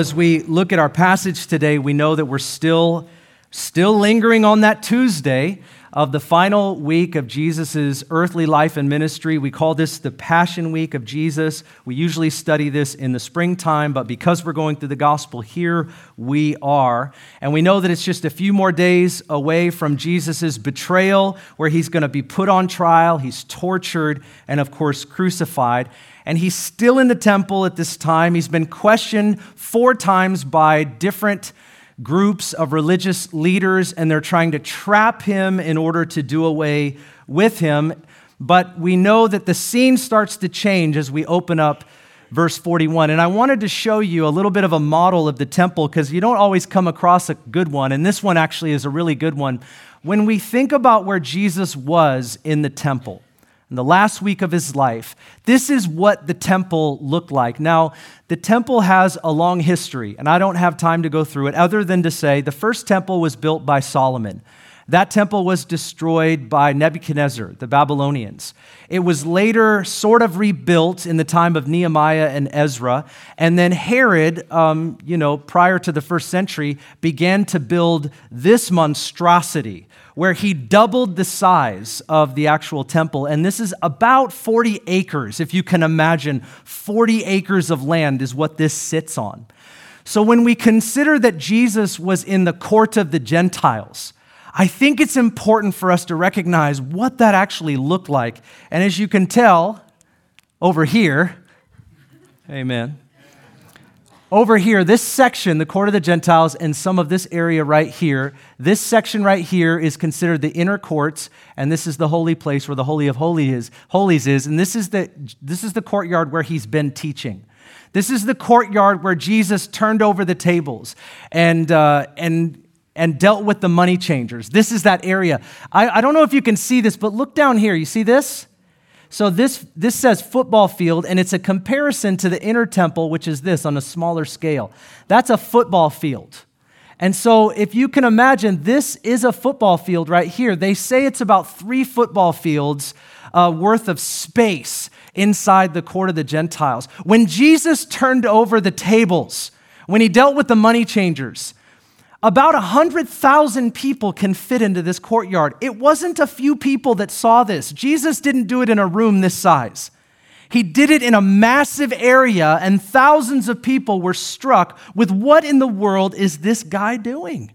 as we look at our passage today, we know that we're still still lingering on that Tuesday of the final week of Jesus' earthly life and ministry. We call this the Passion Week of Jesus. We usually study this in the springtime, but because we're going through the gospel here, we are. And we know that it's just a few more days away from Jesus' betrayal, where he's going to be put on trial, he's tortured, and of course, crucified. And he's still in the temple at this time. He's been questioned four times by different groups of religious leaders, and they're trying to trap him in order to do away with him. But we know that the scene starts to change as we open up verse 41. And I wanted to show you a little bit of a model of the temple because you don't always come across a good one. And this one actually is a really good one. When we think about where Jesus was in the temple, in the last week of his life, this is what the temple looked like. Now, the temple has a long history, and I don't have time to go through it other than to say the first temple was built by Solomon. That temple was destroyed by Nebuchadnezzar, the Babylonians. It was later sort of rebuilt in the time of Nehemiah and Ezra. And then Herod, um, you know, prior to the first century, began to build this monstrosity where he doubled the size of the actual temple. And this is about 40 acres, if you can imagine. 40 acres of land is what this sits on. So when we consider that Jesus was in the court of the Gentiles, I think it's important for us to recognize what that actually looked like. And as you can tell over here, amen over here, this section, the court of the Gentiles, and some of this area right here, this section right here is considered the inner courts, and this is the holy place where the Holy of Holies is, holies is and this is, the, this is the courtyard where he's been teaching. This is the courtyard where Jesus turned over the tables and, uh, and, and dealt with the money changers. This is that area. I, I don't know if you can see this, but look down here. You see this? So this, this says football field, and it's a comparison to the inner temple, which is this on a smaller scale. That's a football field. And so if you can imagine, this is a football field right here. They say it's about three football fields uh, worth of space inside the court of the Gentiles. When Jesus turned over the tables, when he dealt with the money changers, about 100,000 people can fit into this courtyard. It wasn't a few people that saw this. Jesus didn't do it in a room this size. He did it in a massive area, and thousands of people were struck with what in the world is this guy doing?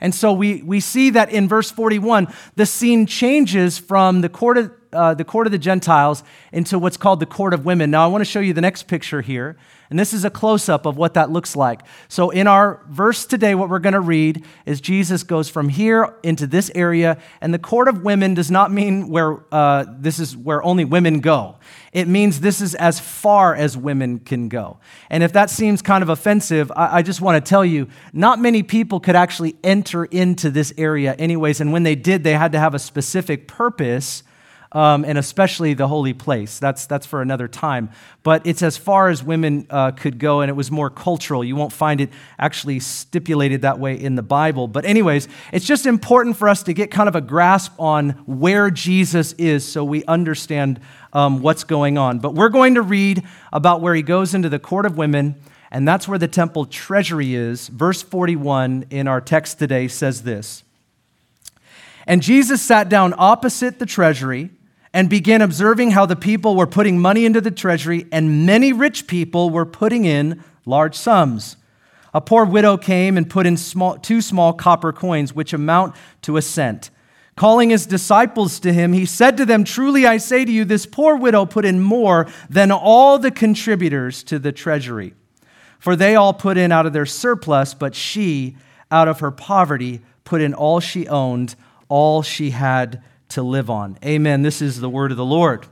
And so we, we see that in verse 41, the scene changes from the court, uh, the court of the Gentiles into what's called the court of women. Now, I want to show you the next picture here. And this is a close up of what that looks like. So, in our verse today, what we're going to read is Jesus goes from here into this area. And the court of women does not mean where uh, this is where only women go, it means this is as far as women can go. And if that seems kind of offensive, I, I just want to tell you not many people could actually enter into this area, anyways. And when they did, they had to have a specific purpose um, and especially the holy place. That's, that's for another time. But it's as far as women uh, could go, and it was more cultural. You won't find it actually stipulated that way in the Bible. But, anyways, it's just important for us to get kind of a grasp on where Jesus is so we understand um, what's going on. But we're going to read about where he goes into the court of women. And that's where the temple treasury is. Verse 41 in our text today says this And Jesus sat down opposite the treasury and began observing how the people were putting money into the treasury, and many rich people were putting in large sums. A poor widow came and put in small, two small copper coins, which amount to a cent. Calling his disciples to him, he said to them, Truly I say to you, this poor widow put in more than all the contributors to the treasury. For they all put in out of their surplus, but she, out of her poverty, put in all she owned, all she had to live on. Amen. This is the word of the Lord.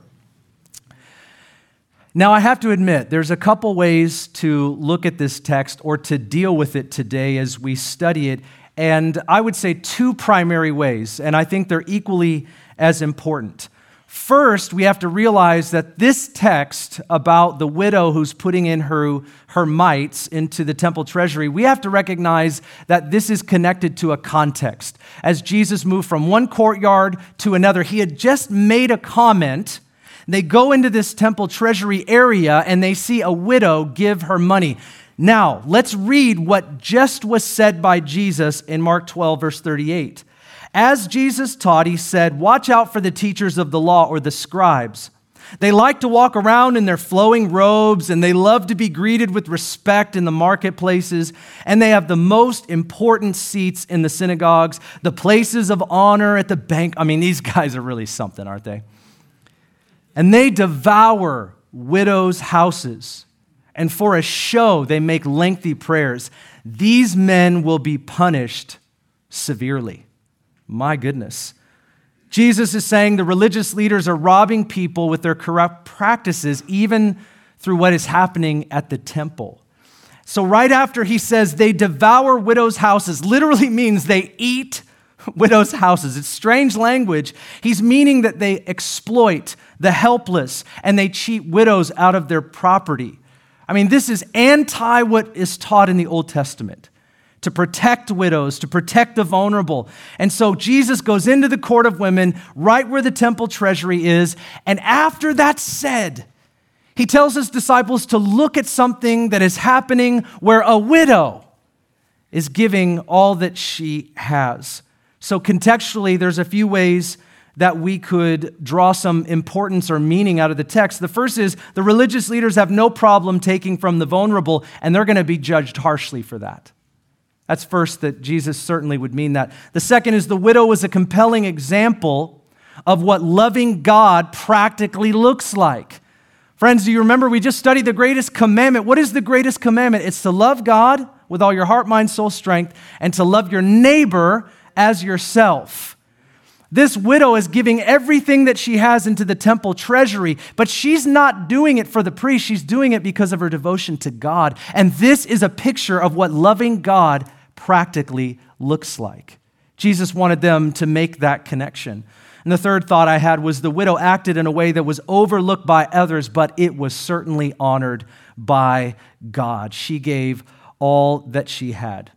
Now, I have to admit, there's a couple ways to look at this text or to deal with it today as we study it. And I would say two primary ways, and I think they're equally as important. First, we have to realize that this text about the widow who's putting in her, her mites into the temple treasury, we have to recognize that this is connected to a context. As Jesus moved from one courtyard to another, he had just made a comment. They go into this temple treasury area and they see a widow give her money. Now, let's read what just was said by Jesus in Mark 12, verse 38. As Jesus taught, he said, Watch out for the teachers of the law or the scribes. They like to walk around in their flowing robes and they love to be greeted with respect in the marketplaces. And they have the most important seats in the synagogues, the places of honor at the bank. I mean, these guys are really something, aren't they? And they devour widows' houses. And for a show, they make lengthy prayers. These men will be punished severely. My goodness. Jesus is saying the religious leaders are robbing people with their corrupt practices, even through what is happening at the temple. So, right after he says they devour widows' houses, literally means they eat widows' houses. It's strange language. He's meaning that they exploit the helpless and they cheat widows out of their property. I mean, this is anti what is taught in the Old Testament to protect widows, to protect the vulnerable. And so Jesus goes into the court of women, right where the temple treasury is. And after that's said, he tells his disciples to look at something that is happening where a widow is giving all that she has. So, contextually, there's a few ways that we could draw some importance or meaning out of the text. The first is the religious leaders have no problem taking from the vulnerable, and they're going to be judged harshly for that. That's first, that Jesus certainly would mean that. The second is the widow was a compelling example of what loving God practically looks like. Friends, do you remember we just studied the greatest commandment? What is the greatest commandment? It's to love God with all your heart, mind, soul, strength, and to love your neighbor as yourself. This widow is giving everything that she has into the temple treasury, but she's not doing it for the priest. She's doing it because of her devotion to God. And this is a picture of what loving God practically looks like. Jesus wanted them to make that connection. And the third thought I had was the widow acted in a way that was overlooked by others, but it was certainly honored by God. She gave all that she had.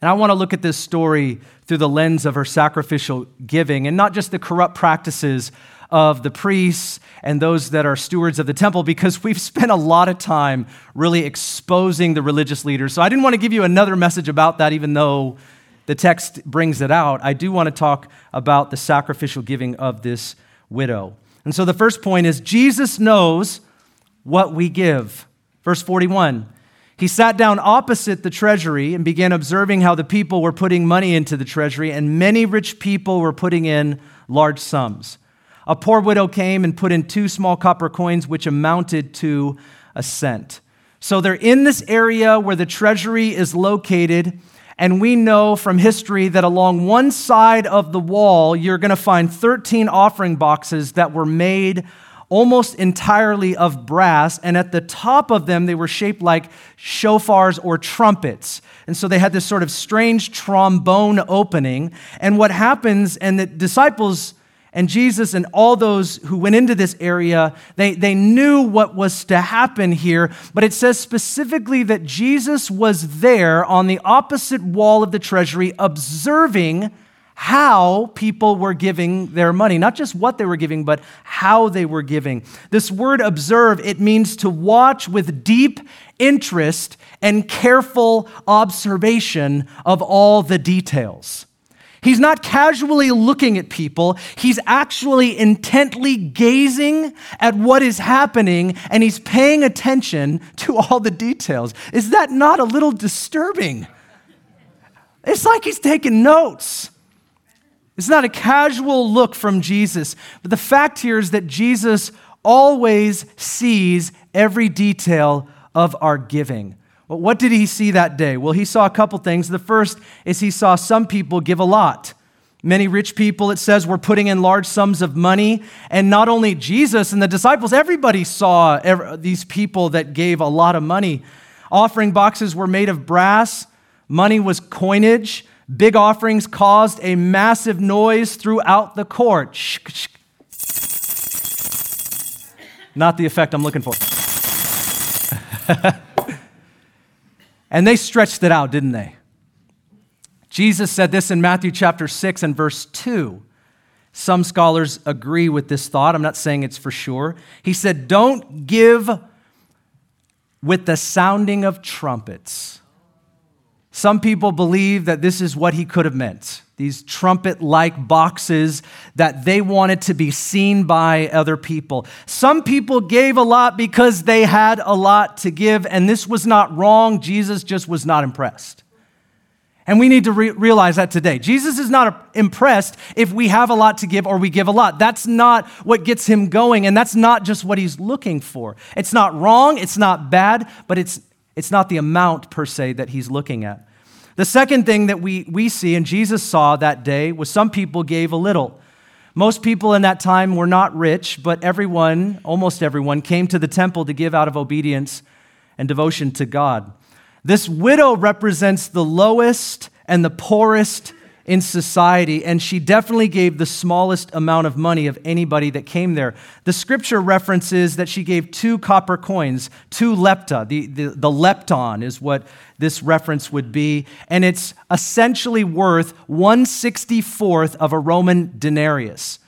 And I want to look at this story through the lens of her sacrificial giving and not just the corrupt practices of the priests and those that are stewards of the temple because we've spent a lot of time really exposing the religious leaders. So I didn't want to give you another message about that, even though the text brings it out. I do want to talk about the sacrificial giving of this widow. And so the first point is Jesus knows what we give. Verse 41. He sat down opposite the treasury and began observing how the people were putting money into the treasury, and many rich people were putting in large sums. A poor widow came and put in two small copper coins, which amounted to a cent. So they're in this area where the treasury is located. And we know from history that along one side of the wall, you're going to find 13 offering boxes that were made almost entirely of brass. And at the top of them, they were shaped like shofars or trumpets. And so they had this sort of strange trombone opening. And what happens, and the disciples and Jesus and all those who went into this area, they, they knew what was to happen here, but it says specifically that Jesus was there on the opposite wall of the treasury observing how people were giving their money. Not just what they were giving, but how they were giving. This word observe, it means to watch with deep interest and careful observation of all the details. He's not casually looking at people, he's actually intently gazing at what is happening and he's paying attention to all the details. Is that not a little disturbing? It's like he's taking notes. It's not a casual look from Jesus, but the fact here is that Jesus always sees every detail of our giving. Well, what did he see that day? Well, he saw a couple things. The first is he saw some people give a lot. Many rich people, it says, were putting in large sums of money. And not only Jesus and the disciples, everybody saw these people that gave a lot of money. Offering boxes were made of brass, money was coinage. Big offerings caused a massive noise throughout the court. Not the effect I'm looking for. And they stretched it out, didn't they? Jesus said this in Matthew chapter 6 and verse 2. Some scholars agree with this thought. I'm not saying it's for sure. He said, Don't give with the sounding of trumpets. Some people believe that this is what he could have meant these trumpet like boxes that they wanted to be seen by other people. Some people gave a lot because they had a lot to give, and this was not wrong. Jesus just was not impressed. And we need to re- realize that today. Jesus is not impressed if we have a lot to give or we give a lot. That's not what gets him going, and that's not just what he's looking for. It's not wrong, it's not bad, but it's, it's not the amount per se that he's looking at. The second thing that we, we see and Jesus saw that day was some people gave a little. Most people in that time were not rich, but everyone, almost everyone, came to the temple to give out of obedience and devotion to God. This widow represents the lowest and the poorest in society, and she definitely gave the smallest amount of money of anybody that came there. The scripture references that she gave two copper coins, two lepta. The, the, the lepton is what this reference would be, and it's essentially worth 164th of a Roman denarius.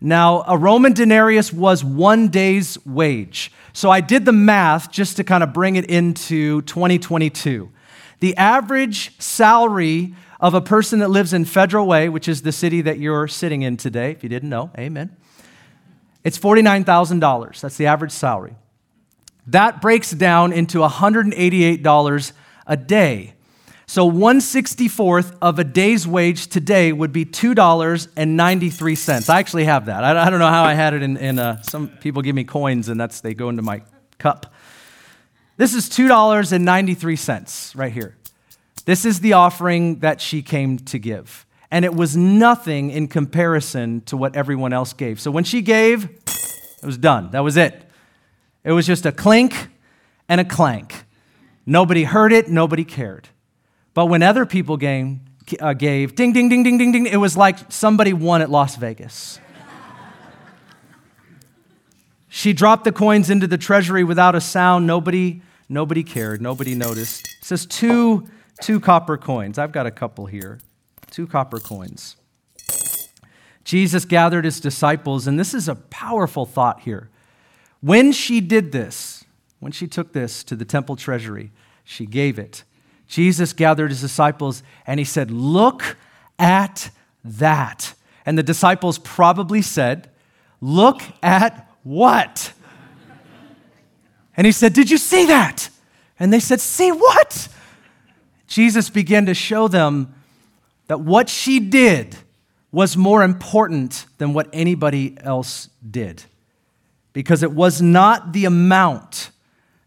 Now, a Roman denarius was one day's wage. So I did the math just to kind of bring it into 2022. The average salary of a person that lives in Federal Way, which is the city that you're sitting in today, if you didn't know, amen. It's $49,000. That's the average salary. That breaks down into $188 a day. So 164th of a day's wage today would be $2.93. I actually have that. I don't know how I had it in, in uh, some people give me coins and that's they go into my cup. This is $2.93 right here. This is the offering that she came to give. And it was nothing in comparison to what everyone else gave. So when she gave, it was done. That was it. It was just a clink and a clank. Nobody heard it, nobody cared. But when other people gave, uh, gave ding, ding, ding, ding, ding, ding, it was like somebody won at Las Vegas. she dropped the coins into the treasury without a sound. Nobody, nobody cared. Nobody noticed. It says two two copper coins. I've got a couple here. Two copper coins. Jesus gathered his disciples, and this is a powerful thought here. When she did this, when she took this to the temple treasury, she gave it. Jesus gathered his disciples and he said, Look at that. And the disciples probably said, Look at what? And he said, Did you see that? And they said, See what? Jesus began to show them that what she did was more important than what anybody else did. Because it was not the amount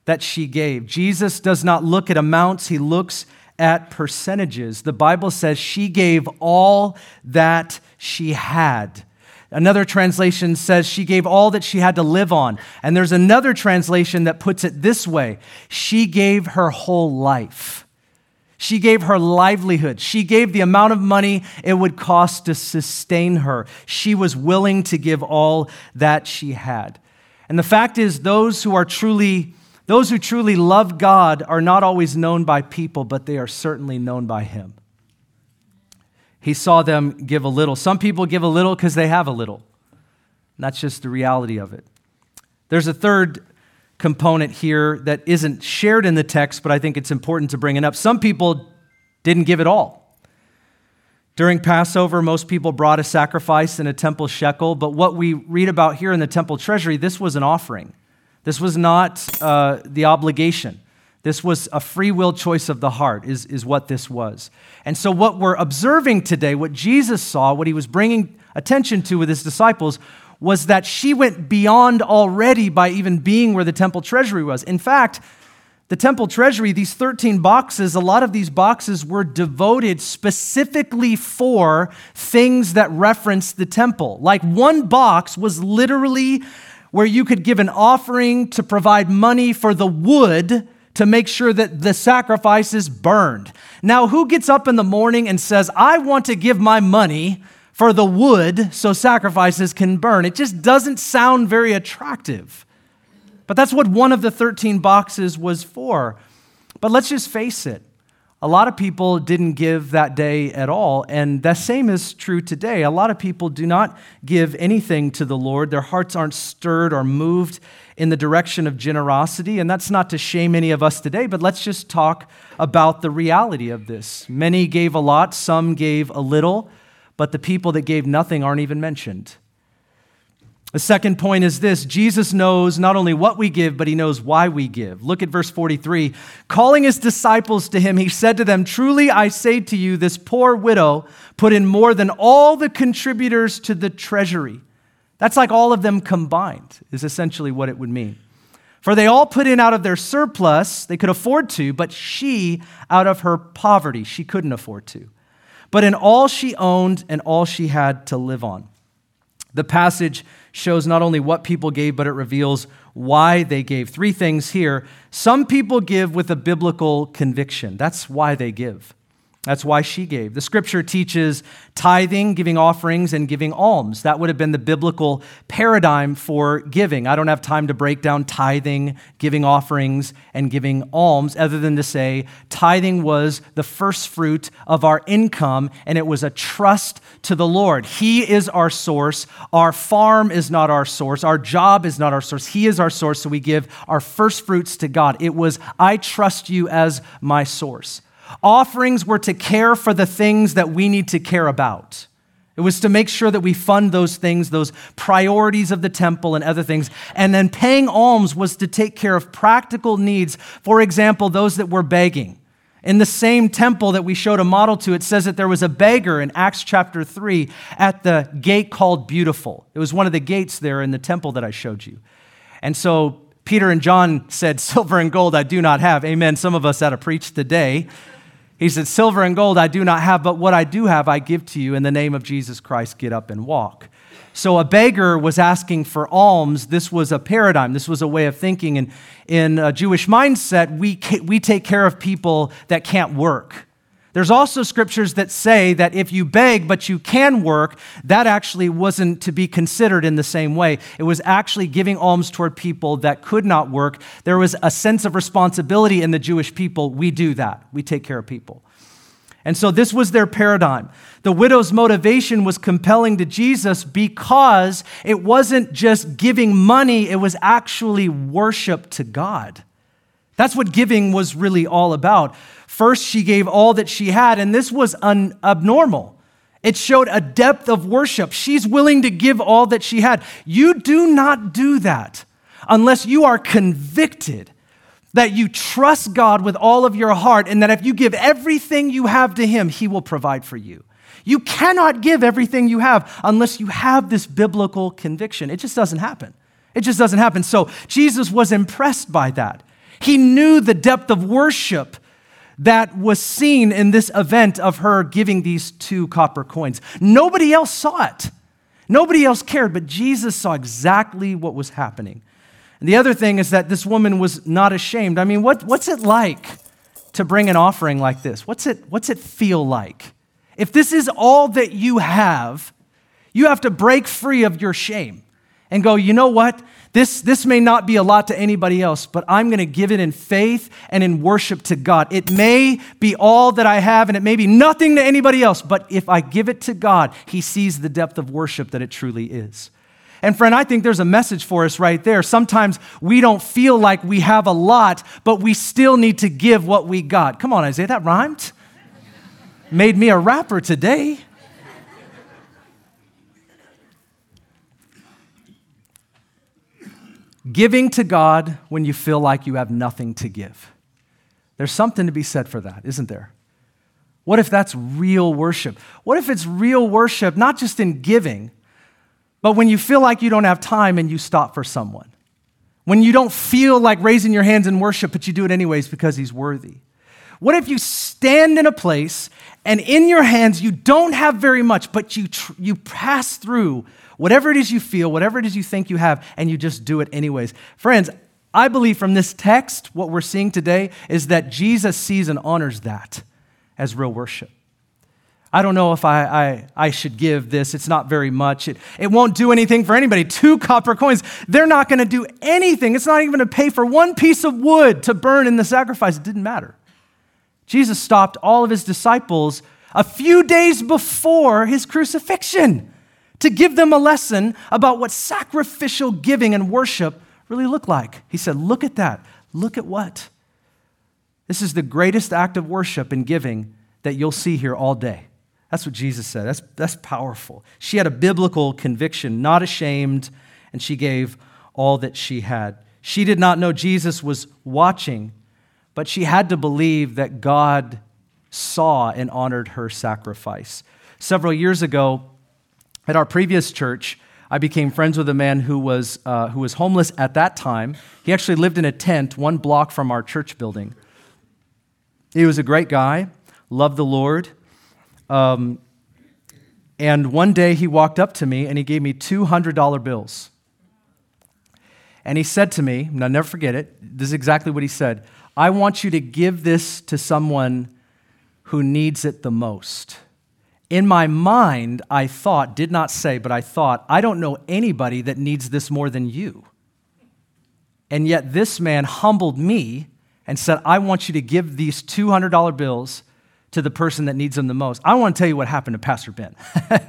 that she gave. Jesus does not look at amounts, he looks at percentages. The Bible says she gave all that she had. Another translation says she gave all that she had to live on. And there's another translation that puts it this way she gave her whole life. She gave her livelihood. She gave the amount of money it would cost to sustain her. She was willing to give all that she had. And the fact is, those who are truly, those who truly love God are not always known by people, but they are certainly known by Him. He saw them give a little. Some people give a little because they have a little. And that's just the reality of it. There's a third component here that isn't shared in the text, but I think it's important to bring it up. Some people didn't give it all. During Passover, most people brought a sacrifice in a temple shekel, but what we read about here in the temple treasury, this was an offering. This was not uh, the obligation. This was a free will choice of the heart, is, is what this was. And so, what we're observing today, what Jesus saw, what he was bringing attention to with his disciples, was that she went beyond already by even being where the temple treasury was. In fact, the temple treasury, these 13 boxes, a lot of these boxes were devoted specifically for things that referenced the temple. Like one box was literally where you could give an offering to provide money for the wood to make sure that the sacrifice is burned. Now, who gets up in the morning and says, I want to give my money for the wood so sacrifices can burn. It just doesn't sound very attractive. But that's what one of the 13 boxes was for. But let's just face it A lot of people didn't give that day at all, and the same is true today. A lot of people do not give anything to the Lord. Their hearts aren't stirred or moved in the direction of generosity, and that's not to shame any of us today, but let's just talk about the reality of this. Many gave a lot, some gave a little, but the people that gave nothing aren't even mentioned. The second point is this Jesus knows not only what we give, but he knows why we give. Look at verse 43. Calling his disciples to him, he said to them, Truly I say to you, this poor widow put in more than all the contributors to the treasury. That's like all of them combined, is essentially what it would mean. For they all put in out of their surplus, they could afford to, but she, out of her poverty, she couldn't afford to. But in all she owned and all she had to live on. The passage shows not only what people gave, but it reveals why they gave. Three things here. Some people give with a biblical conviction. That's why they give. That's why she gave. The scripture teaches tithing, giving offerings, and giving alms. That would have been the biblical paradigm for giving. I don't have time to break down tithing, giving offerings, and giving alms, other than to say tithing was the first fruit of our income, and it was a trust to the Lord. He is our source. Our farm is not our source. Our job is not our source. He is our source, so we give our first fruits to God. It was, I trust you as my source. Offerings were to care for the things that we need to care about. It was to make sure that we fund those things, those priorities of the temple and other things. And then paying alms was to take care of practical needs. For example, those that were begging. In the same temple that we showed a model to, it says that there was a beggar in Acts chapter 3 at the gate called Beautiful. It was one of the gates there in the temple that I showed you. And so Peter and John said, Silver and gold I do not have. Amen. Some of us had to preach today. He said, Silver and gold I do not have, but what I do have I give to you. In the name of Jesus Christ, get up and walk. So a beggar was asking for alms. This was a paradigm. This was a way of thinking. And in a Jewish mindset, we, we take care of people that can't work. There's also scriptures that say that if you beg but you can work, that actually wasn't to be considered in the same way. It was actually giving alms toward people that could not work. There was a sense of responsibility in the Jewish people. We do that, we take care of people. And so this was their paradigm. The widow's motivation was compelling to Jesus because it wasn't just giving money, it was actually worship to God. That's what giving was really all about. First, she gave all that she had, and this was un- abnormal. It showed a depth of worship. She's willing to give all that she had. You do not do that unless you are convicted that you trust God with all of your heart and that if you give everything you have to Him, He will provide for you. You cannot give everything you have unless you have this biblical conviction. It just doesn't happen. It just doesn't happen. So Jesus was impressed by that. He knew the depth of worship that was seen in this event of her giving these two copper coins. Nobody else saw it. Nobody else cared, but Jesus saw exactly what was happening. And the other thing is that this woman was not ashamed. I mean, what, what's it like to bring an offering like this? What's it, what's it feel like? If this is all that you have, you have to break free of your shame and go, you know what? This, this may not be a lot to anybody else, but I'm going to give it in faith and in worship to God. It may be all that I have and it may be nothing to anybody else, but if I give it to God, He sees the depth of worship that it truly is. And friend, I think there's a message for us right there. Sometimes we don't feel like we have a lot, but we still need to give what we got. Come on, Isaiah, that rhymed. Made me a rapper today. Giving to God when you feel like you have nothing to give. There's something to be said for that, isn't there? What if that's real worship? What if it's real worship, not just in giving, but when you feel like you don't have time and you stop for someone? When you don't feel like raising your hands in worship, but you do it anyways because he's worthy? What if you stand in a place and in your hands you don't have very much, but you, tr- you pass through whatever it is you feel, whatever it is you think you have, and you just do it anyways. Friends, I believe from this text, what we're seeing today is that Jesus sees and honors that as real worship. I don't know if I, I, I should give this. It's not very much. It, it won't do anything for anybody. Two copper coins, they're not going to do anything. It's not even to pay for one piece of wood to burn in the sacrifice. It didn't matter. Jesus stopped all of his disciples a few days before his crucifixion to give them a lesson about what sacrificial giving and worship really look like. He said, Look at that. Look at what? This is the greatest act of worship and giving that you'll see here all day. That's what Jesus said. That's, that's powerful. She had a biblical conviction, not ashamed, and she gave all that she had. She did not know Jesus was watching, but she had to believe that God saw and honored her sacrifice. Several years ago, at our previous church, I became friends with a man who was, uh, who was homeless at that time. He actually lived in a tent one block from our church building. He was a great guy, loved the Lord. Um, and one day he walked up to me and he gave me $200 bills. And he said to me, and I'll never forget it, this is exactly what he said I want you to give this to someone who needs it the most. In my mind, I thought, did not say, but I thought, I don't know anybody that needs this more than you. And yet this man humbled me and said, I want you to give these $200 bills to the person that needs them the most. I want to tell you what happened to Pastor Ben.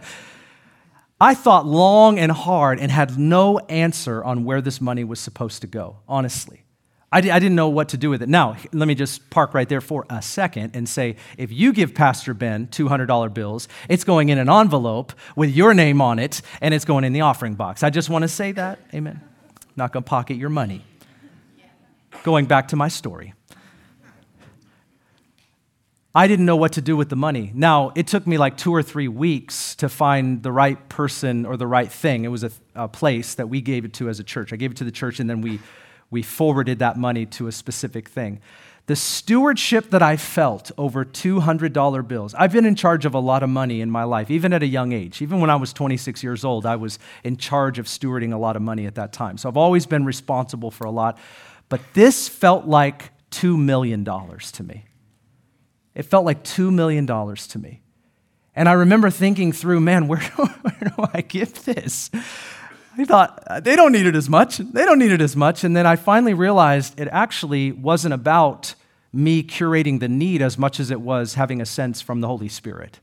I thought long and hard and had no answer on where this money was supposed to go, honestly. I, I didn't know what to do with it. Now, let me just park right there for a second and say if you give Pastor Ben $200 bills, it's going in an envelope with your name on it and it's going in the offering box. I just want to say that. Amen. Not going to pocket your money. Going back to my story. I didn't know what to do with the money. Now, it took me like two or three weeks to find the right person or the right thing. It was a, a, place that we gave it to as a church. I gave it to the church and then we, we forwarded that money to a specific thing. The stewardship that I felt over $200 bills, I've been in charge of a lot of money in my life, even at a young age. Even when I was 26 years old, I was in charge of stewarding a lot of money at that time. So I've always been responsible for a lot. But this felt like $2 million to me. It felt like $2 million to me. And I remember thinking through, man, where do, where do I give this? I thought, uh, they don't need it as much. They don't need it as much. And then I finally realized it actually wasn't about me curating the need as much as it was having a sense from the Holy Spirit.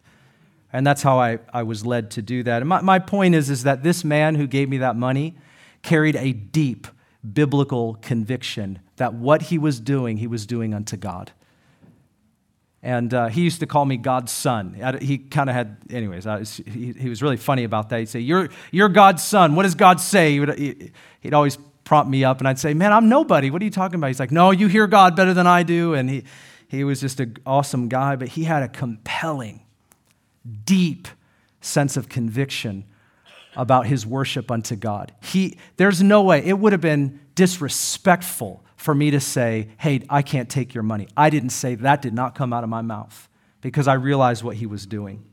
And that's how I, I was led to do that. And my, my point is, is that this man who gave me that money carried a deep biblical conviction that what he was doing, he was doing unto God. And uh, he used to call me God's son. He kind of had, anyways, was, he, he, was really funny about that. He'd say, You're, you're God's son. What does God say? He would, he, he'd always prompt me up, and I'd say, Man, I'm nobody. What are you talking about? He's like, No, you hear God better than I do. And he, he was just an awesome guy, but he had a compelling, deep sense of conviction about his worship unto God. He, there's no way, it would have been disrespectful for me to say, hey, I can't take your money. I didn't say that, did not come out of my mouth because I realized what he was doing.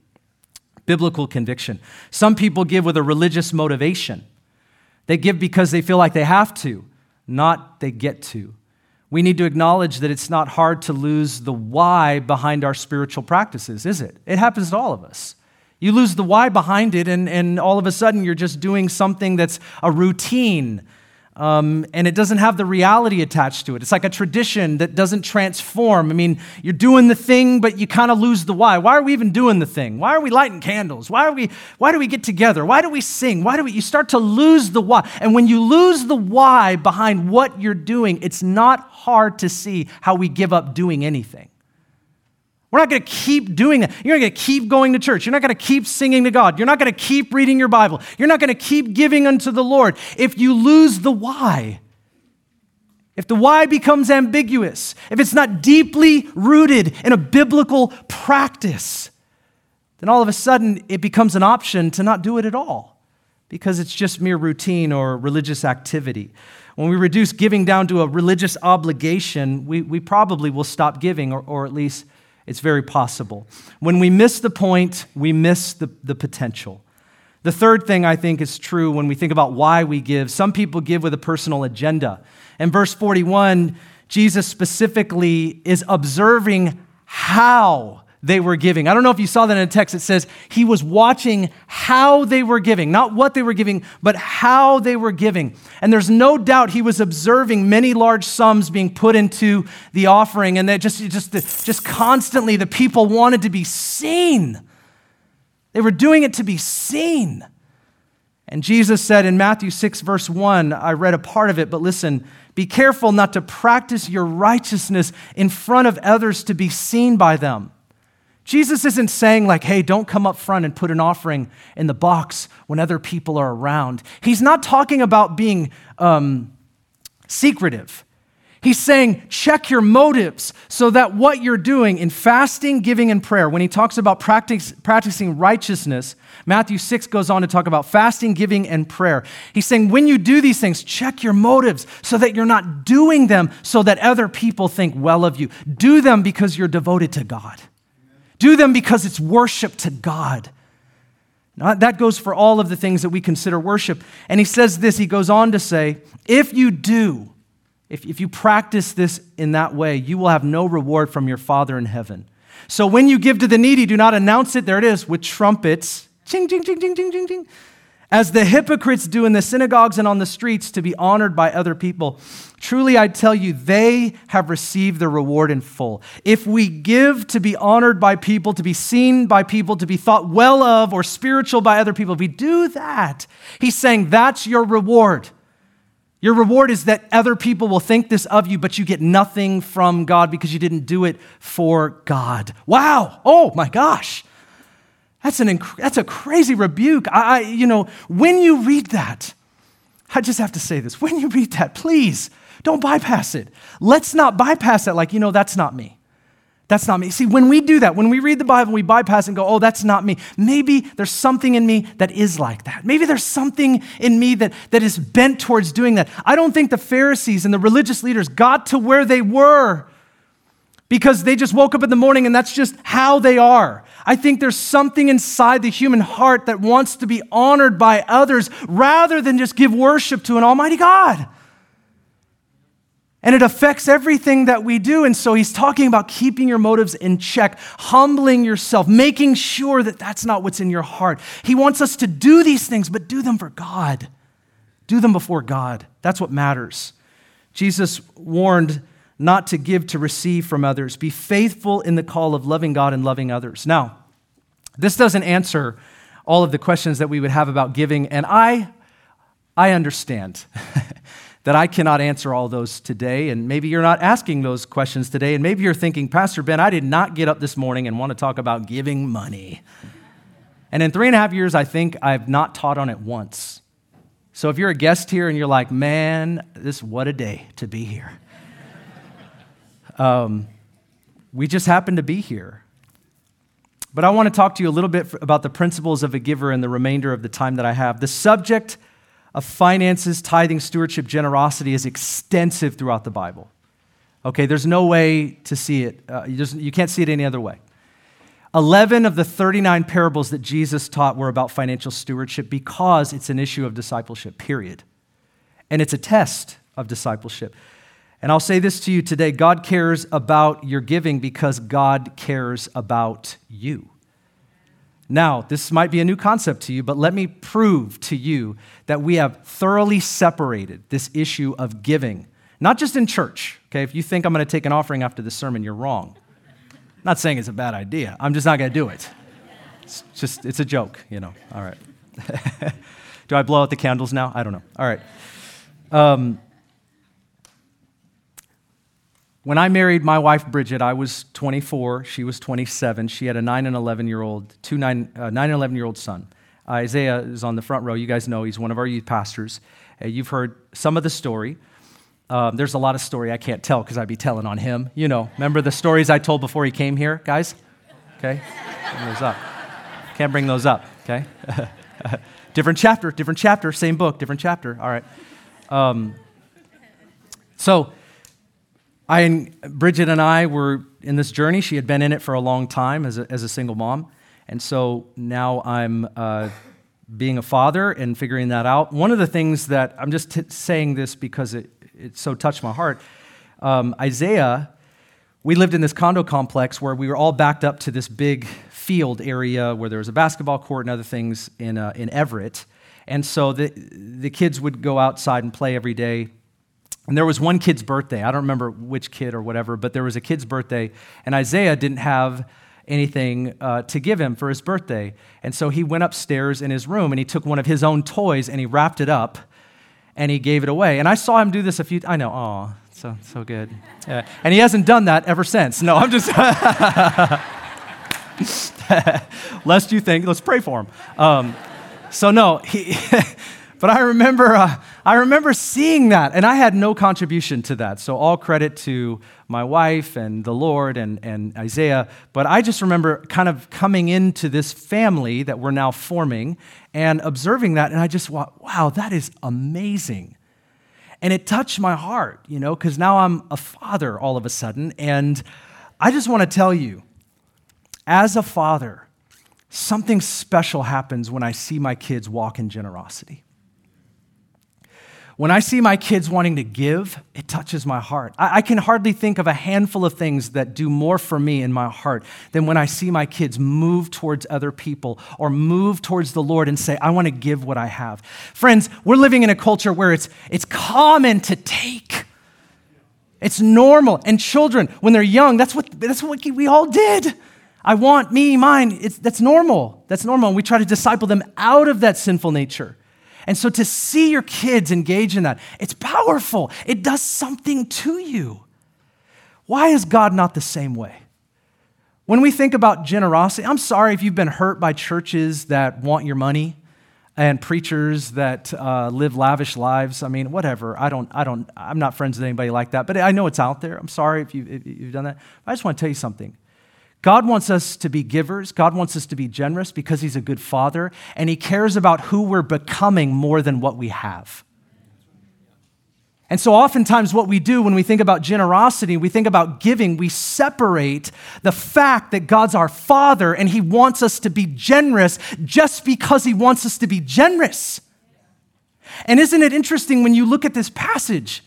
Biblical conviction. Some people give with a religious motivation. They give because they feel like they have to, not they get to. We need to acknowledge that it's not hard to lose the why behind our spiritual practices, is it? It happens to all of us. You lose the why behind it, and, and all of a sudden you're just doing something that's a routine um, and it doesn't have the reality attached to it. It's like a tradition that doesn't transform. I mean, you're doing the thing, but you kind of lose the why. Why are we even doing the thing? Why are we lighting candles? Why are we? Why do we get together? Why do we sing? Why do we? You start to lose the why, and when you lose the why behind what you're doing, it's not hard to see how we give up doing anything. We're not going to keep doing that. You're not going to keep going to church. You're not going to keep singing to God. You're not going to keep reading your Bible. You're not going to keep giving unto the Lord if you lose the why. If the why becomes ambiguous, if it's not deeply rooted in a biblical practice, then all of a sudden it becomes an option to not do it at all because it's just mere routine or religious activity. When we reduce giving down to a religious obligation, we, we probably will stop giving or, or at least it's very possible. When we miss the point, we miss the, the potential. The third thing I think is true when we think about why we give. Some people give with a personal agenda. In verse 41, Jesus specifically is observing how they were giving. I don't know if you saw that in a text. It says he was watching how they were giving, not what they were giving, but how they were giving. And there's no doubt he was observing many large sums being put into the offering, and that just, just, just constantly the people wanted to be seen. They were doing it to be seen. And Jesus said in Matthew 6, verse 1, I read a part of it, but listen, be careful not to practice your righteousness in front of others to be seen by them. Jesus isn't saying, like, hey, don't come up front and put an offering in the box when other people are around. He's not talking about being um, secretive. He's saying, check your motives so that what you're doing in fasting, giving, and prayer, when he talks about practice, practicing righteousness, Matthew 6 goes on to talk about fasting, giving, and prayer. He's saying, when you do these things, check your motives so that you're not doing them so that other people think well of you. Do them because you're devoted to God. Do them because it's worship to God. Now, that goes for all of the things that we consider worship. And he says this, he goes on to say, if you do, if, if you practice this in that way, you will have no reward from your Father in heaven. So when you give to the needy, do not announce it, there it is, with trumpets. Ching, ching, ching, ching, ching, ching, ching as the hypocrites do in the synagogues and on the streets to be honored by other people. Truly, I tell you, they have received the reward in full. If we give to be honored by people, to be seen by people, to be thought well of or spiritual by other people, if we do that, he's saying that's your reward. Your reward is that other people will think this of you, but you get nothing from God because you didn't do it for God. Wow. Oh my gosh. That's, an inc- that's a crazy rebuke. I, I, you know, when you read that, I just have to say this. When you read that, please don't bypass it. Let's not bypass that like, you know, that's not me. That's not me. See, when we do that, when we read the Bible, we bypass and go, oh, that's not me. Maybe there's something in me that is like that. Maybe there's something in me that, that is bent towards doing that. I don't think the Pharisees and the religious leaders got to where they were because they just woke up in the morning and that's just how they are. I think there's something inside the human heart that wants to be honored by others rather than just give worship to an almighty God. And it affects everything that we do. And so he's talking about keeping your motives in check, humbling yourself, making sure that that's not what's in your heart. He wants us to do these things, but do them for God. Do them before God. That's what matters. Jesus warned not to give to receive from others. Be faithful in the call of loving God and loving others. Now, this doesn't answer all of the questions that we would have about giving, and I, I understand that I cannot answer all those today, and maybe you're not asking those questions today, and maybe you're thinking, Pastor Ben, I did not get up this morning and want to talk about giving money. And in three and a half years, I think I've not taught on it once. So if you're a guest here and you're like, man, this what a day to be here. Um, we just happen to be here. But I want to talk to you a little bit about the principles of a giver in the remainder of the time that I have. The subject of finances, tithing, stewardship, generosity is extensive throughout the Bible. Okay, there's no way to see it. Uh, you, just, you can't see it any other way. 11 of the 39 parables that Jesus taught were about financial stewardship because it's an issue of discipleship, period. And it's a test of discipleship. And I'll say this to you today God cares about your giving because God cares about you. Now, this might be a new concept to you, but let me prove to you that we have thoroughly separated this issue of giving, not just in church. Okay, if you think I'm going to take an offering after the sermon, you're wrong. I'm not saying it's a bad idea. I'm just not going to do it. It's just, it's a joke, you know. All right. do I blow out the candles now? I don't know. All right. Um, when I married my wife Bridget, I was 24. She was 27. She had a 9 and 11 year old, two 9, uh, 9 and 11 year old son. Isaiah is on the front row. You guys know he's one of our youth pastors. Uh, you've heard some of the story. Um, there's a lot of story I can't tell because I'd be telling on him. You know, remember the stories I told before he came here, guys? Okay? Bring those up. Can't bring those up, okay? different chapter, different chapter, same book, different chapter. All right. Um, so, I and Bridget and I were in this journey. She had been in it for a long time as a, as a single mom. And so now I'm uh, being a father and figuring that out. One of the things that I'm just t- saying this because it, it so touched my heart. Um, Isaiah we lived in this condo complex where we were all backed up to this big field area where there was a basketball court and other things in, uh, in Everett. And so the, the kids would go outside and play every day. And there was one kid's birthday. I don't remember which kid or whatever, but there was a kid's birthday, and Isaiah didn't have anything uh, to give him for his birthday. And so he went upstairs in his room and he took one of his own toys and he wrapped it up and he gave it away. And I saw him do this a few I know, oh, so so good. Yeah. And he hasn't done that ever since. No, I'm just lest you think, let's pray for him. Um, so no, he But I remember, uh, I remember seeing that, and I had no contribution to that. So all credit to my wife and the Lord and, and Isaiah. But I just remember kind of coming into this family that we're now forming and observing that, and I just thought, wow, that is amazing. And it touched my heart, you know, because now I'm a father all of a sudden. And I just want to tell you, as a father, something special happens when I see my kids walk in generosity. When I see my kids wanting to give, it touches my heart. I, I, can hardly think of a handful of things that do more for me in my heart than when I see my kids move towards other people or move towards the Lord and say, I want to give what I have. Friends, we're living in a culture where it's, it's common to take. It's normal. And children, when they're young, that's what, that's what we all did. I want me, mine. It's, that's normal. That's normal. And we try to disciple them out of that sinful nature. And so to see your kids engage in that, it's powerful. It does something to you. Why is God not the same way? When we think about generosity, I'm sorry if you've been hurt by churches that want your money and preachers that uh, live lavish lives. I mean, whatever. I don't, I don't, I'm not friends with anybody like that, but I know it's out there. I'm sorry if, you, if you've done that. I just want to tell you something. God wants us to be givers. God wants us to be generous because He's a good Father, and He cares about who we're becoming more than what we have. And so, oftentimes, what we do when we think about generosity, we think about giving, we separate the fact that God's our Father and He wants us to be generous just because He wants us to be generous. And isn't it interesting when you look at this passage?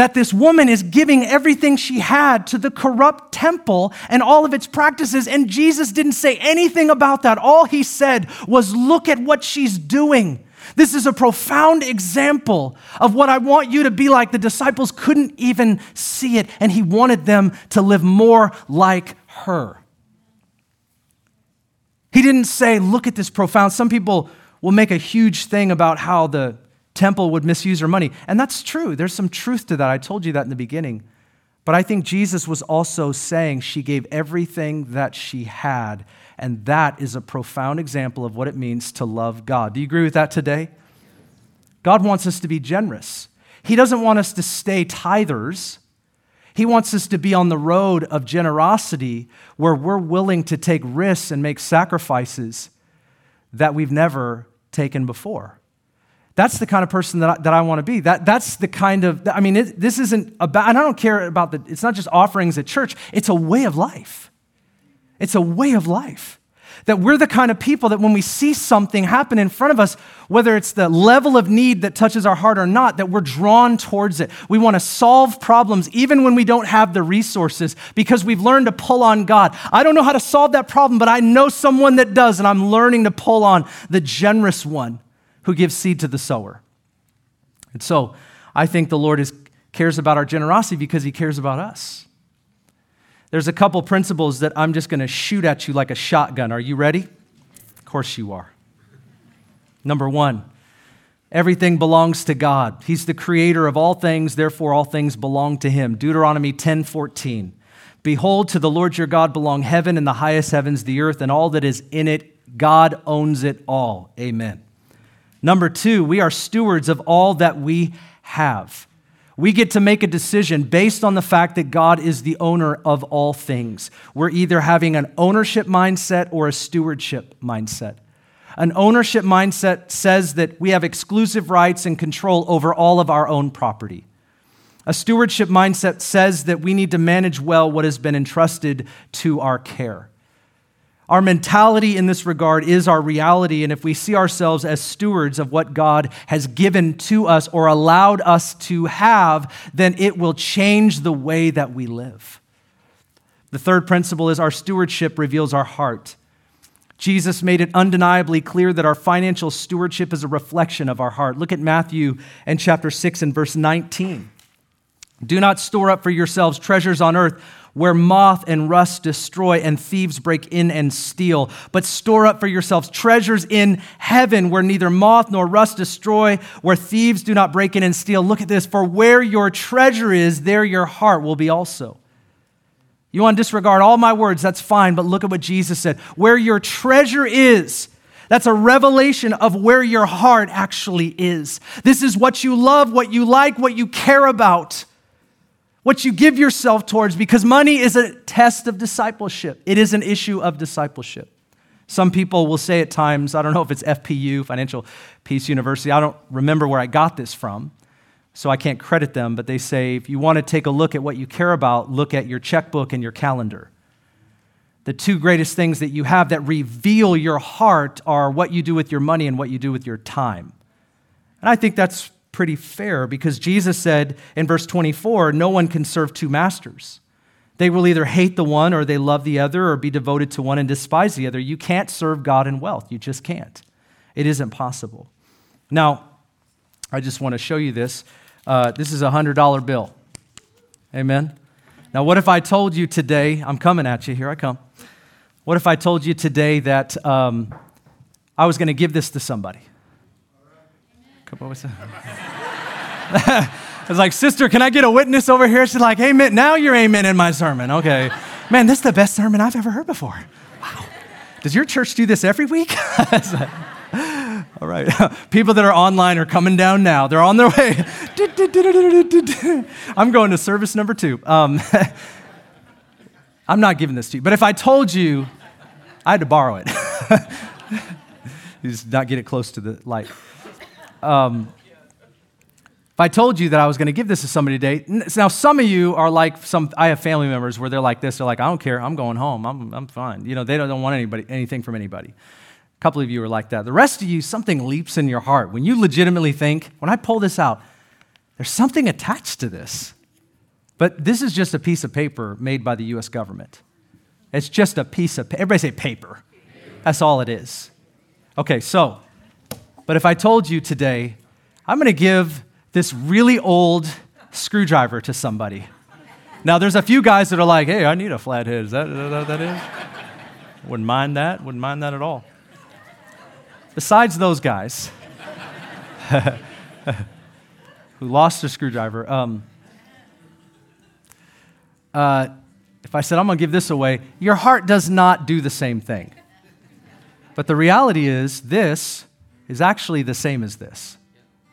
That this woman is giving everything she had to the corrupt temple and all of its practices. And Jesus didn't say anything about that. All he said was, Look at what she's doing. This is a profound example of what I want you to be like. The disciples couldn't even see it, and he wanted them to live more like her. He didn't say, Look at this profound. Some people will make a huge thing about how the temple would misuse her money. And that's true. There's some truth to that. I told you that in the beginning. But I think Jesus was also saying she gave everything that she had. And that is a profound example of what it means to love God. Do you agree with that today? God wants us to be generous. He doesn't want us to stay tithers. He wants us to be on the road of generosity where we're willing to take risks and make sacrifices that we've never taken before. That's the kind of person that I, that I want to be. That, that's the kind of, I mean, it, this isn't about, and I don't care about the, it's not just offerings at church, it's a way of life. It's a way of life. That we're the kind of people that when we see something happen in front of us, whether it's the level of need that touches our heart or not, that we're drawn towards it. We want to solve problems even when we don't have the resources because we've learned to pull on God. I don't know how to solve that problem, but I know someone that does, and I'm learning to pull on the generous one who gives seed to the sower. And so I think the Lord is, cares about our generosity because he cares about us. There's a couple principles that I'm just going to shoot at you like a shotgun. Are you ready? Of course you are. Number one, everything belongs to God. He's the creator of all things, therefore all things belong to him. Deuteronomy 10 14. Behold, to the Lord your God belong heaven and the highest heavens, the earth, and all that is in it. God owns it all. Amen. Number two, we are stewards of all that we have. We get to make a decision based on the fact that God is the owner of all things. We're either having an ownership mindset or a stewardship mindset. An ownership mindset says that we have exclusive rights and control over all of our own property. A stewardship mindset says that we need to manage well what has been entrusted to our care. Our mentality in this regard is our reality, and if we see ourselves as stewards of what God has given to us or allowed us to have, then it will change the way that we live. The third principle is our stewardship reveals our heart. Jesus made it undeniably clear that our financial stewardship is a reflection of our heart. Look at Matthew and chapter 6 and verse 19. Do not store up for yourselves treasures on earth where moth and rust destroy and thieves break in and steal. But store up for yourselves treasures in heaven where neither moth nor rust destroy, where thieves do not break in and steal. Look at this for where your treasure is, there your heart will be also. You want to disregard all my words, that's fine, but look at what Jesus said. Where your treasure is, that's a revelation of where your heart actually is. This is what you love, what you like, what you care about what you give yourself towards, because money is a test of discipleship. It is an issue of discipleship. Some people will say at times, I don't know if it's FPU, Financial Peace University, I don't remember where I got this from, so I can't credit them, but they say if you want to take a look at what you care about, look at your checkbook and your calendar. The two greatest things that you have that reveal your heart are what you do with your money and what you do with your time. And I think that's pretty fair because Jesus said in verse 24, no one can serve two masters. They will either hate the one or they love the other or be devoted to one and despise the other. You can't serve God and wealth. You just can't. It isn't possible. Now, I just want to show you this. Uh, this is a $100 bill. Amen. Now, what if I told you today, I'm coming at you, here I come. What if I told you today that um, I was going to give this to somebody? On, it's like, sister, can I get a witness over here? She's like, amen. Now you're amen in my sermon. Okay. Man, this is the best sermon I've ever heard before. Wow. Does your church do this every week? All right. People that are online are coming down now. They're on their way. I'm going to service number two. Um, I'm not giving this to you. But if I told you, I had to borrow it. you Just not get it close to the light. Um, if I told you that I was going to give this to somebody today, now some of you are like some. I have family members where they're like this. They're like, I don't care. I'm going home. I'm, I'm fine. You know, they don't, don't want anybody anything from anybody. A couple of you are like that. The rest of you, something leaps in your heart when you legitimately think, when I pull this out, there's something attached to this. But this is just a piece of paper made by the U.S. government. It's just a piece of everybody say paper. That's all it is. Okay, so but if I told you today, I'm going to give this really old screwdriver to somebody. Now, there's a few guys that are like, hey, I need a flathead. Is that what that is? Wouldn't mind that. Wouldn't mind that at all. Besides those guys who lost a screwdriver, um, uh, if I said, I'm going to give this away, your heart does not do the same thing. But the reality is, this is actually the same as this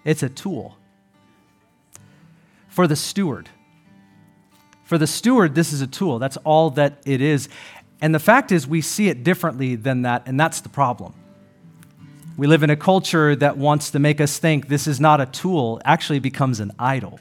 it's a tool for the steward. For the steward, this is a tool. That's all that it is. And the fact is, we see it differently than that, and that's the problem. We live in a culture that wants to make us think this is not a tool, actually becomes an idol.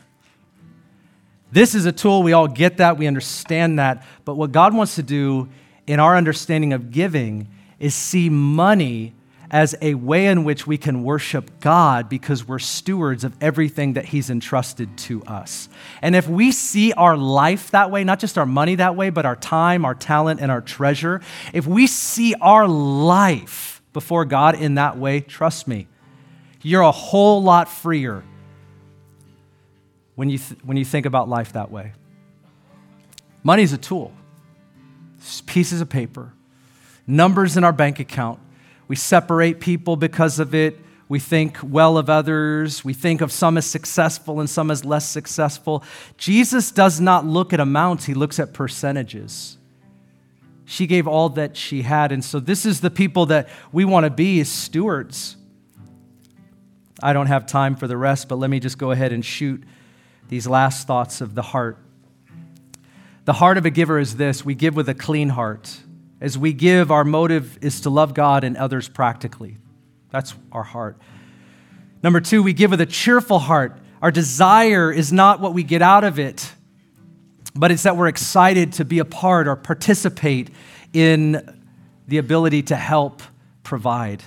This is a tool, we all get that, we understand that, but what God wants to do in our understanding of giving is see money as a way in which we can worship God because we're stewards of everything that He's entrusted to us. And if we see our life that way, not just our money that way, but our time, our talent, and our treasure, if we see our life before God in that way, trust me, you're a whole lot freer when you, th- when you think about life that way. Money's a tool, it's pieces of paper, numbers in our bank account we separate people because of it. We think well of others. We think of some as successful and some as less successful. Jesus does not look at amounts, he looks at percentages. She gave all that she had. And so, this is the people that we want to be as stewards. I don't have time for the rest, but let me just go ahead and shoot these last thoughts of the heart. The heart of a giver is this we give with a clean heart. As we give, our motive is to love God and others practically. That's our heart. Number two, we give with a cheerful heart. Our desire is not what we get out of it, but it's that we're excited to be a part or participate in the ability to help provide.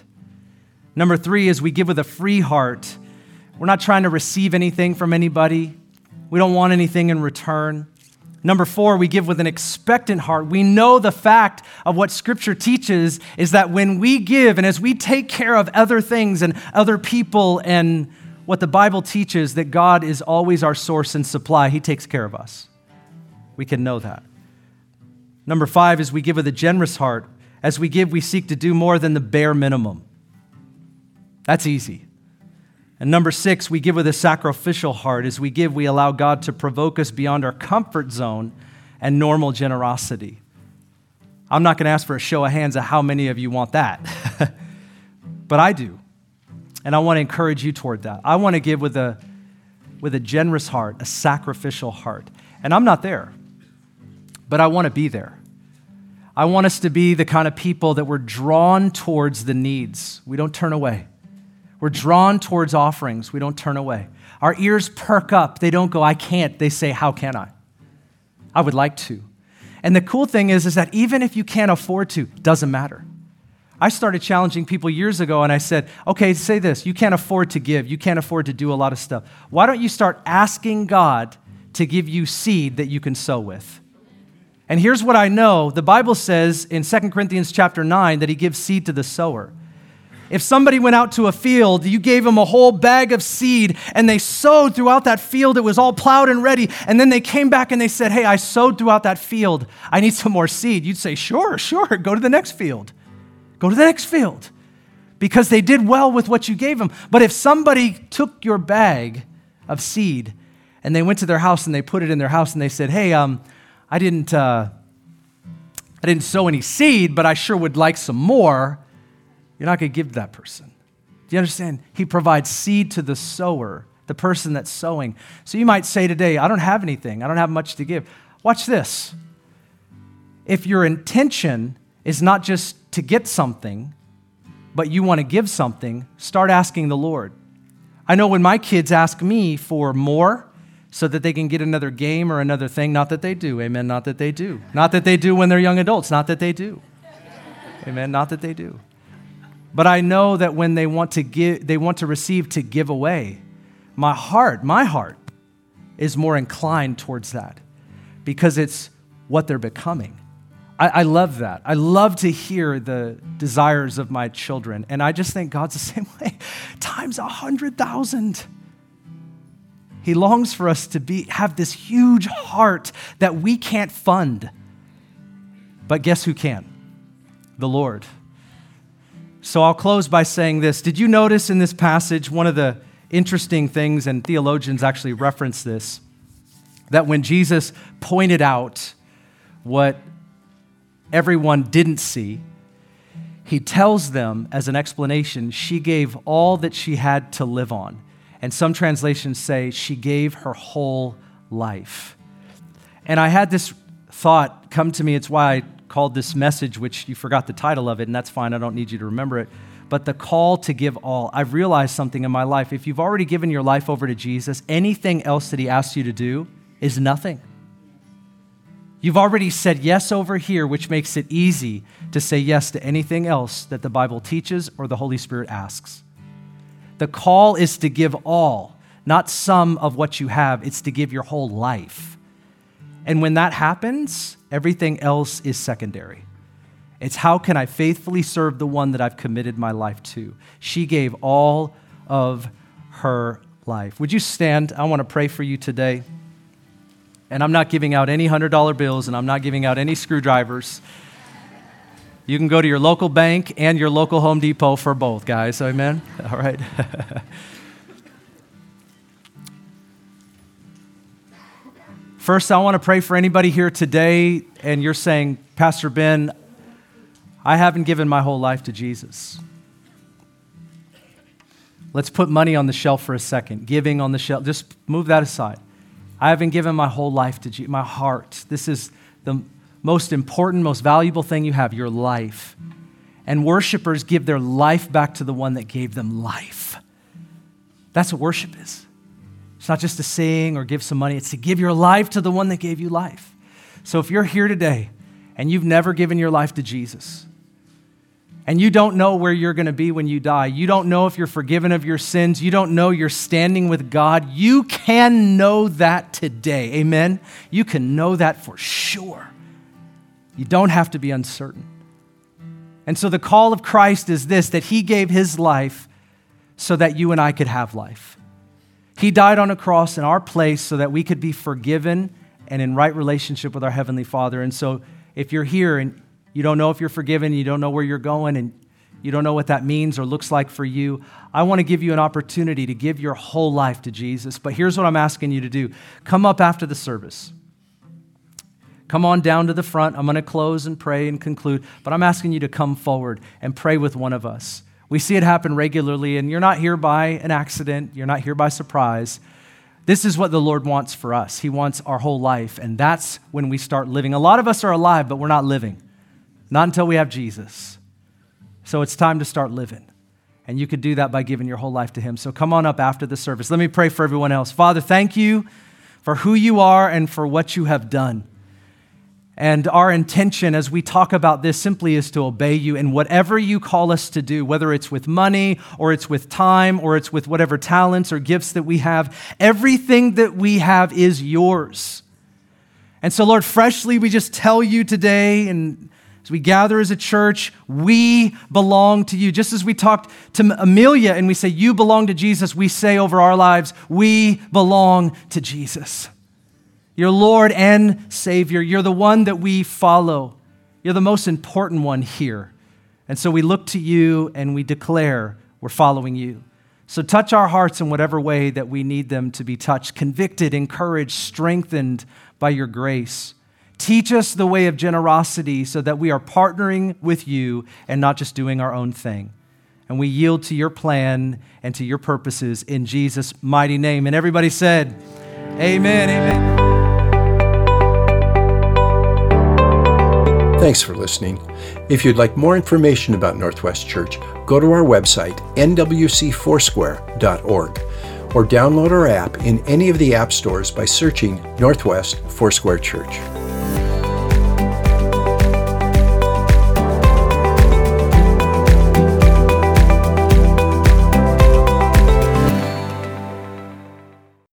Number three is we give with a free heart. We're not trying to receive anything from anybody, we don't want anything in return. Number four, we give with an expectant heart. We know the fact of what Scripture teaches is that when we give and as we take care of other things and other people and what the Bible teaches, that God is always our source and supply, He takes care of us. We can know that. Number five is we give with a generous heart. As we give, we seek to do more than the bare minimum. That's easy. And number six, we give with a sacrificial heart. As we give, we allow God to provoke us beyond our comfort zone and normal generosity. I'm not going to ask for a show of hands of how many of you want that, but I do. And I want to encourage you toward that. I want to give with a, with a generous heart, a sacrificial heart. And I'm not there, but I want to be there. I want us to be the kind of people that we're drawn towards the needs. We don't turn away. We're drawn towards offerings. We don't turn away. Our ears perk up. They don't go, I can't. They say, How can I? I would like to. And the cool thing is, is that even if you can't afford to, doesn't matter. I started challenging people years ago and I said, okay, say this you can't afford to give, you can't afford to do a lot of stuff. Why don't you start asking God to give you seed that you can sow with? And here's what I know the Bible says in 2 Corinthians chapter 9 that he gives seed to the sower. If somebody went out to a field, you gave them a whole bag of seed and they sowed throughout that field. It was all plowed and ready. And then they came back and they said, Hey, I sowed throughout that field. I need some more seed. You'd say, Sure, sure, go to the next field. Go to the next field because they did well with what you gave them. But if somebody took your bag of seed and they went to their house and they put it in their house and they said, Hey, um, I didn't. Uh, I didn't sow any seed, but I sure would like some more you're not going to give that person. Do you understand? He provides seed to the sower, the person that's sowing. So you might say today, I don't have anything, I don't have much to give. Watch this. If your intention is not just to get something, but you want to give something, start asking the Lord. I know when my kids ask me for more so that they can get another game or another thing, not that they do, amen, not that they do. Not that they do when they're young adults, not that they do. Amen, not that they do. But I know that when they want to give, they want to receive to give away. My heart, my heart is more inclined towards that because it's what they're becoming. I, I love that. I love to hear the desires of my children. And I just think God's the same way, times a hundred thousand. He longs for us to be, have this huge heart that we can't fund. But guess who can? The Lord. So I'll close by saying this. Did you notice in this passage one of the interesting things, and theologians actually reference this, that when Jesus pointed out what everyone didn't see, he tells them as an explanation, she gave all that she had to live on. And some translations say she gave her whole life. And I had this thought come to me. It's why I called this message, which you forgot the title of it, and that's fine. I don't need you to remember it. But the call to give all. I've realized something in my life. If you've already given your life over to Jesus, anything else that He asks you to do is nothing. You've already said yes over here, which makes it easy to say yes to anything else that the Bible teaches or the Holy Spirit asks. The call is to give all, not some of what you have, it's to give your whole life. And when that happens, everything else is secondary. It's how can I faithfully serve the one that I've committed my life to? She gave all of her life. Would you stand? I want to pray for you today. And I'm not giving out any $100 bills and I'm not giving out any screwdrivers. You can go to your local bank and your local Home Depot for both, guys. Amen? All right. First, I want to pray for anybody here today, and you're saying, Pastor Ben, I haven't given my whole life to Jesus. Let's put money on the shelf for a second. Giving on the shelf, just move that aside. I haven't given my whole life to Jesus, my heart. This is the most important, most valuable thing you have your life. And worshipers give their life back to the one that gave them life. That's what worship is. It's not just to sing or give some money, it's to give your life to the one that gave you life. So if you're here today and you've never given your life to Jesus, and you don't know where you're going to be when you die. You don't know if you're forgiven of your sins. You don't know you're standing with God. You can know that today. Amen? You can know that for sure. You don't have to be uncertain. And so the call of Christ is this that he gave his life so that you and I could have life. He died on a cross in our place so that we could be forgiven and in right relationship with our Heavenly Father. And so if you're here and you don't know if you're forgiven, you don't know where you're going, and you don't know what that means or looks like for you, I want to give you an opportunity to give your whole life to Jesus. But here's what I'm asking you to do come up after the service. Come on down to the front. I'm going to close and pray and conclude, but I'm asking you to come forward and pray with one of us. We see it happen regularly, and you're not here by an accident, you're not here by surprise. This is what the Lord wants for us. He wants our whole life, and that's when we start living. A lot of us are alive, but we're not living, not until we have Jesus. So it's time to start living. And you could do that by giving your whole life to Him. So come on up after the service. Let me pray for everyone else. Father, thank you for who you are and for what you have done. And our intention as we talk about this simply is to obey you in whatever you call us to do, whether it's with money or it's with time or it's with whatever talents or gifts that we have. Everything that we have is yours. And so, Lord, freshly, we just tell you today, and as we gather as a church, we belong to you. Just as we talked to Amelia and we say, You belong to Jesus, we say over our lives, We belong to Jesus. You're Lord and Savior. You're the one that we follow. You're the most important one here. And so we look to you and we declare we're following you. So touch our hearts in whatever way that we need them to be touched, convicted, encouraged, strengthened by your grace. Teach us the way of generosity so that we are partnering with you and not just doing our own thing. And we yield to your plan and to your purposes in Jesus' mighty name. And everybody said, Amen, amen. Thanks for listening. If you'd like more information about Northwest Church, go to our website, nwcfoursquare.org, or download our app in any of the app stores by searching Northwest Foursquare Church.